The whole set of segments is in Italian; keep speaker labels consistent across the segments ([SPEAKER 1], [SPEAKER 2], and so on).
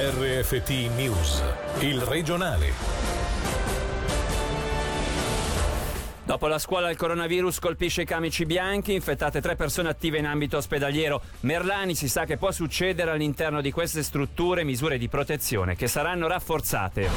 [SPEAKER 1] RFT News, il regionale.
[SPEAKER 2] Dopo la scuola il coronavirus colpisce i camici bianchi, infettate tre persone attive in ambito ospedaliero. Merlani si sa che può succedere all'interno di queste strutture misure di protezione che saranno rafforzate.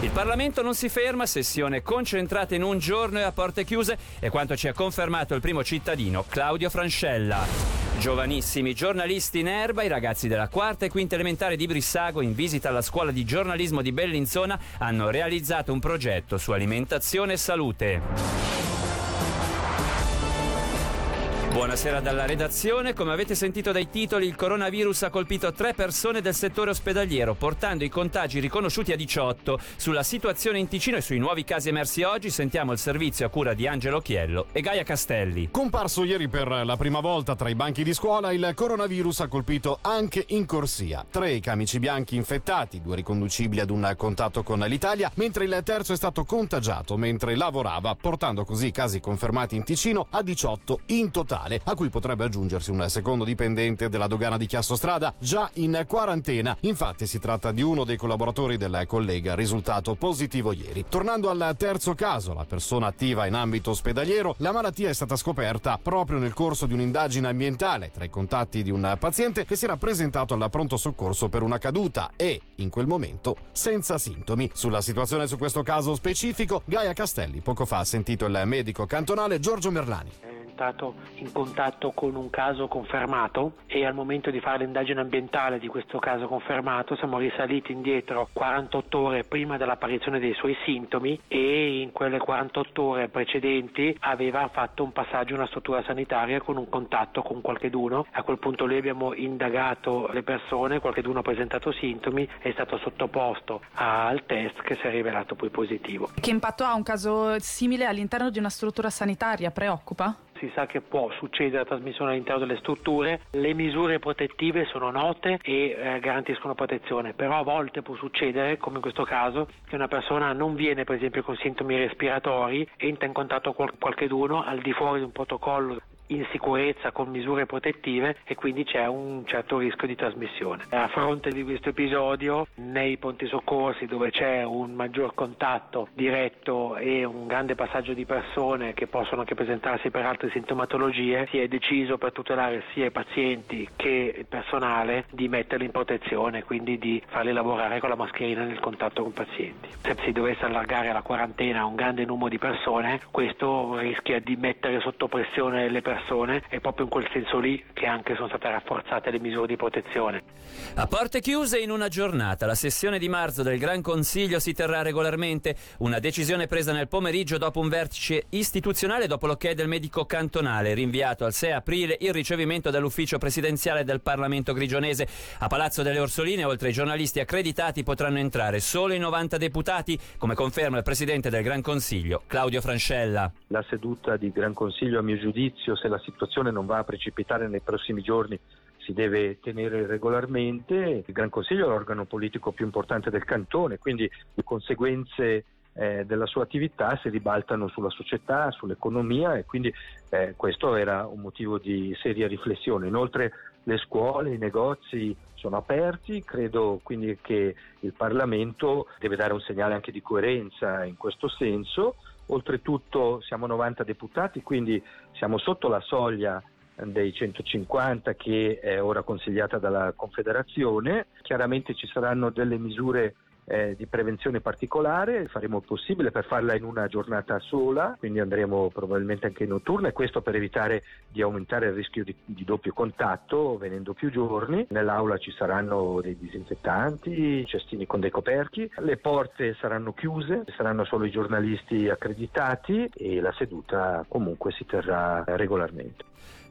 [SPEAKER 2] Il Parlamento non si ferma, sessione concentrata in un giorno e a porte chiuse, è quanto ci ha confermato il primo cittadino, Claudio Francella. Giovanissimi giornalisti in erba, i ragazzi della quarta e quinta elementare di Brissago in visita alla scuola di giornalismo di Bellinzona hanno realizzato un progetto su alimentazione e salute. Buonasera dalla redazione. Come avete sentito dai titoli, il coronavirus ha colpito tre persone del settore ospedaliero, portando i contagi riconosciuti a 18. Sulla situazione in Ticino e sui nuovi casi emersi oggi sentiamo il servizio a cura di Angelo Chiello e Gaia Castelli.
[SPEAKER 3] Comparso ieri per la prima volta tra i banchi di scuola, il coronavirus ha colpito anche in corsia. Tre camici bianchi infettati, due riconducibili ad un contatto con l'Italia, mentre il terzo è stato contagiato mentre lavorava, portando così i casi confermati in Ticino a 18 in totale nazionale, a cui potrebbe aggiungersi un secondo dipendente della dogana di Chiasso Strada, già in quarantena. Infatti si tratta di uno dei collaboratori del collega risultato positivo ieri. Tornando al terzo caso, la persona attiva in ambito ospedaliero, la malattia è stata scoperta proprio nel corso di un'indagine ambientale tra i contatti di un paziente che si era presentato al pronto soccorso per una caduta e, in quel momento, senza sintomi. Sulla situazione su questo caso specifico, Gaia Castelli poco fa ha sentito il medico cantonale Giorgio Merlani
[SPEAKER 4] stato in contatto con un caso confermato e al momento di fare l'indagine ambientale di questo caso confermato siamo risaliti indietro 48 ore prima dell'apparizione dei suoi sintomi e in quelle 48 ore precedenti aveva fatto un passaggio in una struttura sanitaria con un contatto con qualcheduno. A quel punto lì abbiamo indagato le persone, qualcheduno ha presentato sintomi, è stato sottoposto al test che si è rivelato poi positivo.
[SPEAKER 5] Che impatto ha un caso simile all'interno di una struttura sanitaria? Preoccupa?
[SPEAKER 4] Si sa che può succedere la trasmissione all'interno delle strutture, le misure protettive sono note e eh, garantiscono protezione, però a volte può succedere, come in questo caso, che una persona non viene per esempio con sintomi respiratori, entra in contatto con qualcheduno al di fuori di un protocollo in sicurezza con misure protettive e quindi c'è un certo rischio di trasmissione. A fronte di questo episodio, nei ponti soccorsi dove c'è un maggior contatto diretto e un grande passaggio di persone che possono anche presentarsi per altre sintomatologie, si è deciso per tutelare sia i pazienti che il personale di metterli in protezione, quindi di farli lavorare con la mascherina nel contatto con pazienti. Se si dovesse allargare la quarantena a un grande numero di persone, questo rischia di mettere sotto pressione le persone persone, è proprio in quel senso lì che anche sono state rafforzate le misure di protezione.
[SPEAKER 2] A porte chiuse in una giornata, la sessione di marzo del Gran Consiglio si terrà regolarmente, una decisione presa nel pomeriggio dopo un vertice istituzionale dopo l'ok del medico cantonale, rinviato al 6 aprile il ricevimento dall'ufficio presidenziale del Parlamento grigionese. A Palazzo delle Orsoline, oltre ai giornalisti accreditati, potranno entrare solo i 90 deputati, come conferma il presidente del Gran Consiglio, Claudio Francella.
[SPEAKER 6] La seduta di Gran Consiglio, a mio giudizio, se la situazione non va a precipitare nei prossimi giorni si deve tenere regolarmente. Il Gran Consiglio è l'organo politico più importante del cantone, quindi le conseguenze eh, della sua attività si ribaltano sulla società, sull'economia e quindi eh, questo era un motivo di seria riflessione. Inoltre le scuole, i negozi sono aperti, credo quindi che il Parlamento deve dare un segnale anche di coerenza in questo senso. Oltretutto siamo 90 deputati, quindi siamo sotto la soglia dei 150 che è ora consigliata dalla Confederazione. Chiaramente ci saranno delle misure eh, di prevenzione particolare, faremo il possibile per farla in una giornata sola, quindi andremo probabilmente anche in notturna e questo per evitare di aumentare il rischio di, di doppio contatto venendo più giorni. Nell'aula ci saranno dei disinfettanti, cestini con dei coperchi, le porte saranno chiuse, saranno solo i giornalisti accreditati e la seduta comunque si terrà regolarmente.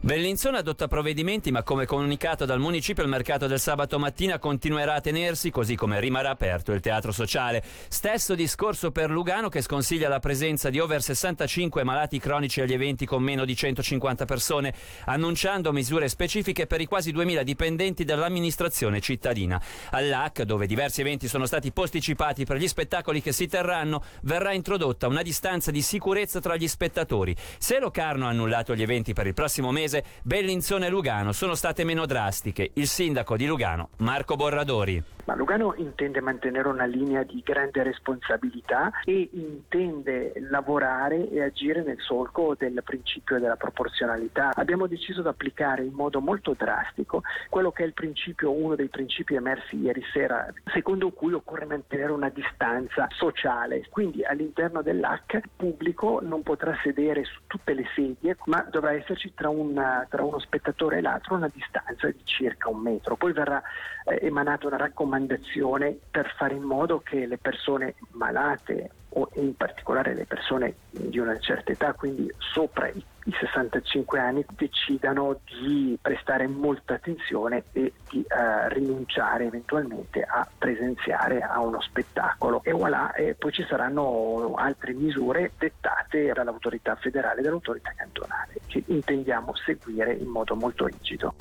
[SPEAKER 2] Bellinzona adotta provvedimenti, ma come comunicato dal municipio il mercato del sabato mattina continuerà a tenersi, così come rimarrà aperto il teatro sociale. Stesso discorso per Lugano che sconsiglia la presenza di over 65 malati cronici agli eventi con meno di 150 persone, annunciando misure specifiche per i quasi 2000 dipendenti dell'amministrazione cittadina. All'AC, dove diversi eventi sono stati posticipati per gli spettacoli che si terranno, verrà introdotta una distanza di sicurezza tra gli spettatori. Se Locarno ha annullato gli eventi per il prossimo mese, Ticinese, Bellinzone e Lugano sono state meno drastiche. Il sindaco di Lugano, Marco Borradori.
[SPEAKER 7] Ma Lugano intende mantenere una linea di grande responsabilità e intende lavorare e agire nel solco del principio della proporzionalità. Abbiamo deciso di applicare in modo molto drastico quello che è il principio, uno dei principi emersi ieri sera, secondo cui occorre mantenere una distanza sociale. Quindi all'interno dell'HAC il pubblico non potrà sedere su tutte le sedie, ma dovrà esserci tra, una, tra uno spettatore e l'altro una distanza di circa un metro. Poi verrà eh, emanata una raccomandazione per fare in modo che le persone malate o in particolare le persone di una certa età, quindi sopra i i 65 anni decidano di prestare molta attenzione e di eh, rinunciare eventualmente a presenziare a uno spettacolo e voilà, e poi ci saranno altre misure dettate dall'autorità federale e dall'autorità cantonale che intendiamo seguire in modo molto rigido.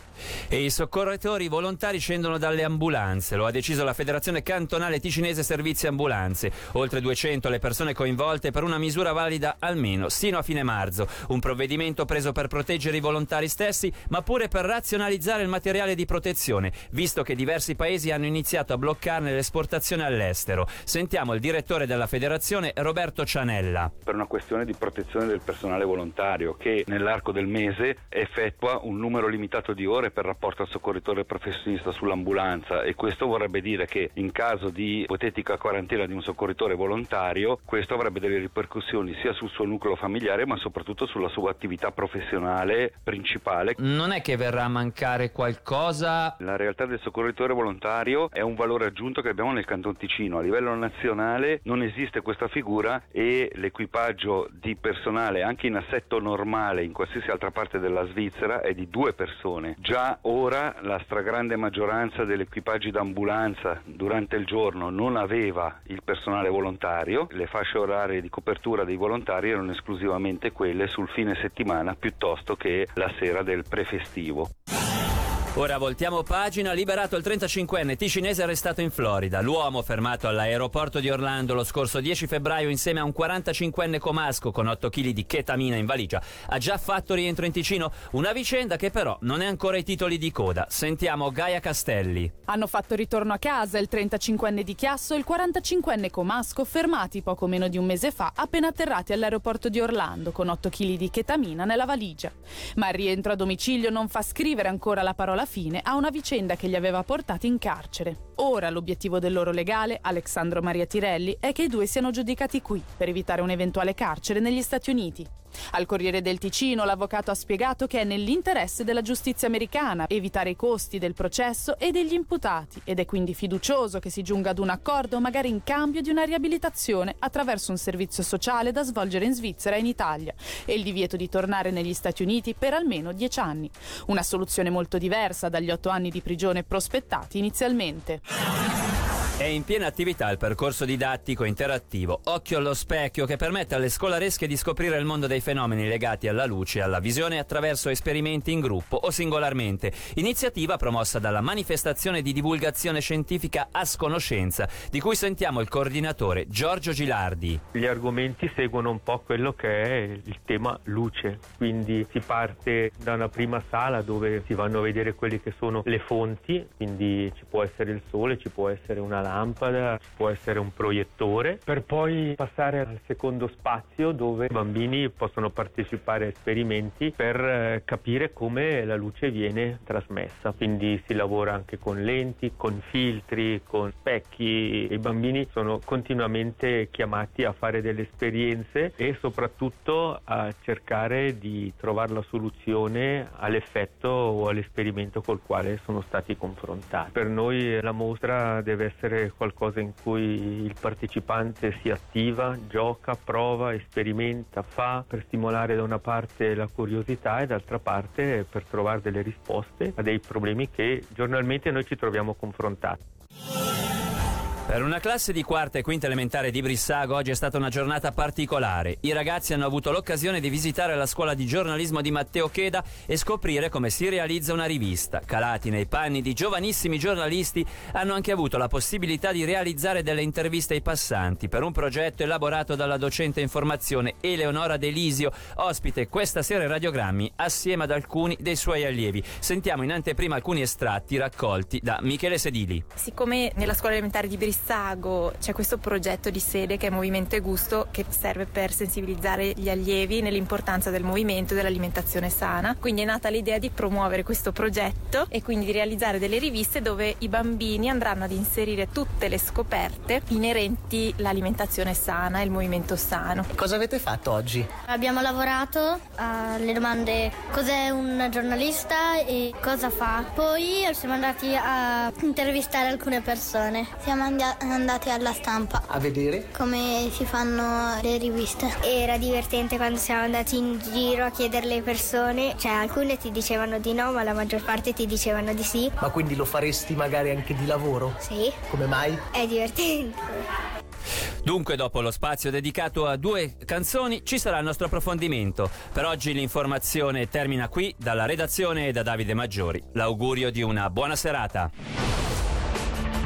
[SPEAKER 2] E i soccorritori volontari scendono dalle ambulanze, lo ha deciso la Federazione Cantonale Ticinese Servizi Ambulanze. Oltre 200 le persone coinvolte per una misura valida almeno sino a fine marzo. Un provvedimento provvedimento preso per proteggere i volontari stessi, ma pure per razionalizzare il materiale di protezione, visto che diversi paesi hanno iniziato a bloccarne l'esportazione all'estero. Sentiamo il direttore della federazione, Roberto Cianella.
[SPEAKER 8] Per una questione di protezione del personale volontario che nell'arco del mese effettua un numero limitato di ore per rapporto al soccorritore professionista sull'ambulanza e questo vorrebbe dire che in caso di ipotetica quarantena di un soccorritore volontario questo avrebbe delle ripercussioni sia sul suo nucleo familiare ma soprattutto sulla sua attività attività professionale principale.
[SPEAKER 2] Non è che verrà a mancare qualcosa?
[SPEAKER 8] La realtà del soccorritore volontario è un valore aggiunto che abbiamo nel Canton Ticino. A livello nazionale non esiste questa figura e l'equipaggio di personale anche in assetto normale in qualsiasi altra parte della Svizzera è di due persone. Già ora la stragrande maggioranza degli equipaggi d'ambulanza durante il giorno non aveva il personale volontario, le fasce orarie di copertura dei volontari erano esclusivamente quelle sul fine settimana piuttosto che la sera del prefestivo.
[SPEAKER 2] Ora voltiamo pagina, liberato il 35enne ticinese arrestato in Florida. L'uomo fermato all'aeroporto di Orlando lo scorso 10 febbraio insieme a un 45enne comasco con 8 kg di chetamina in valigia ha già fatto rientro in Ticino, una vicenda che però non è ancora ai titoli di coda. Sentiamo Gaia Castelli.
[SPEAKER 5] Hanno fatto ritorno a casa il 35enne di Chiasso e il 45enne comasco fermati poco meno di un mese fa appena atterrati all'aeroporto di Orlando con 8 kg di chetamina nella valigia. Ma il rientro a domicilio non fa scrivere ancora la parola alla fine a una vicenda che li aveva portati in carcere. Ora l'obiettivo del loro legale, Alexandro Maria Tirelli, è che i due siano giudicati qui per evitare un eventuale carcere negli Stati Uniti. Al Corriere del Ticino l'avvocato ha spiegato che è nell'interesse della giustizia americana evitare i costi del processo e degli imputati ed è quindi fiducioso che si giunga ad un accordo magari in cambio di una riabilitazione attraverso un servizio sociale da svolgere in Svizzera e in Italia e il divieto di tornare negli Stati Uniti per almeno dieci anni. Una soluzione molto diversa dagli otto anni di prigione prospettati inizialmente.
[SPEAKER 2] È in piena attività il percorso didattico interattivo Occhio allo specchio che permette alle scolaresche di scoprire il mondo dei fenomeni legati alla luce e alla visione attraverso esperimenti in gruppo o singolarmente. Iniziativa promossa dalla manifestazione di divulgazione scientifica a sconoscenza, di cui sentiamo il coordinatore Giorgio Gilardi.
[SPEAKER 9] Gli argomenti seguono un po' quello che è il tema luce, quindi si parte da una prima sala dove si vanno a vedere quelle che sono le fonti, quindi ci può essere il sole, ci può essere una lampada, può essere un proiettore, per poi passare al secondo spazio dove i bambini possono partecipare a esperimenti per eh, capire come la luce viene trasmessa. Quindi si lavora anche con lenti, con filtri, con specchi. I bambini sono continuamente chiamati a fare delle esperienze e soprattutto a cercare di trovare la soluzione all'effetto o all'esperimento col quale sono stati confrontati. Per noi la mostra deve essere essere qualcosa in cui il partecipante si attiva, gioca, prova, sperimenta, fa per stimolare da una parte la curiosità e d'altra parte per trovare delle risposte a dei problemi che giornalmente noi ci troviamo confrontati.
[SPEAKER 2] Per una classe di quarta e quinta elementare di Brissago oggi è stata una giornata particolare. I ragazzi hanno avuto l'occasione di visitare la scuola di giornalismo di Matteo Cheda e scoprire come si realizza una rivista. Calati nei panni di giovanissimi giornalisti, hanno anche avuto la possibilità di realizzare delle interviste ai passanti per un progetto elaborato dalla docente informazione Eleonora Delisio, ospite questa sera in Radiogrammi assieme ad alcuni dei suoi allievi. Sentiamo in anteprima alcuni estratti raccolti da Michele Sedili.
[SPEAKER 10] Siccome nella scuola elementare di Brissago Sago c'è questo progetto di sede che è Movimento e Gusto che serve per sensibilizzare gli allievi nell'importanza del movimento e dell'alimentazione sana. Quindi è nata l'idea di promuovere questo progetto e quindi di realizzare delle riviste dove i bambini andranno ad inserire tutte le scoperte inerenti all'alimentazione sana e il movimento sano.
[SPEAKER 11] Cosa avete fatto oggi?
[SPEAKER 12] Abbiamo lavorato alle domande cos'è un giornalista e cosa fa. Poi siamo andati a intervistare alcune persone.
[SPEAKER 13] Siamo andati andati alla stampa.
[SPEAKER 11] A vedere?
[SPEAKER 13] Come si fanno le riviste.
[SPEAKER 14] Era divertente quando siamo andati in giro a chiedere alle persone, cioè alcune ti dicevano di no, ma la maggior parte ti dicevano di sì.
[SPEAKER 11] Ma quindi lo faresti magari anche di lavoro?
[SPEAKER 14] Sì.
[SPEAKER 11] Come mai?
[SPEAKER 14] È divertente.
[SPEAKER 2] Dunque, dopo lo spazio dedicato a due canzoni, ci sarà il nostro approfondimento. Per oggi l'informazione termina qui, dalla redazione e da Davide Maggiori. L'augurio di una buona serata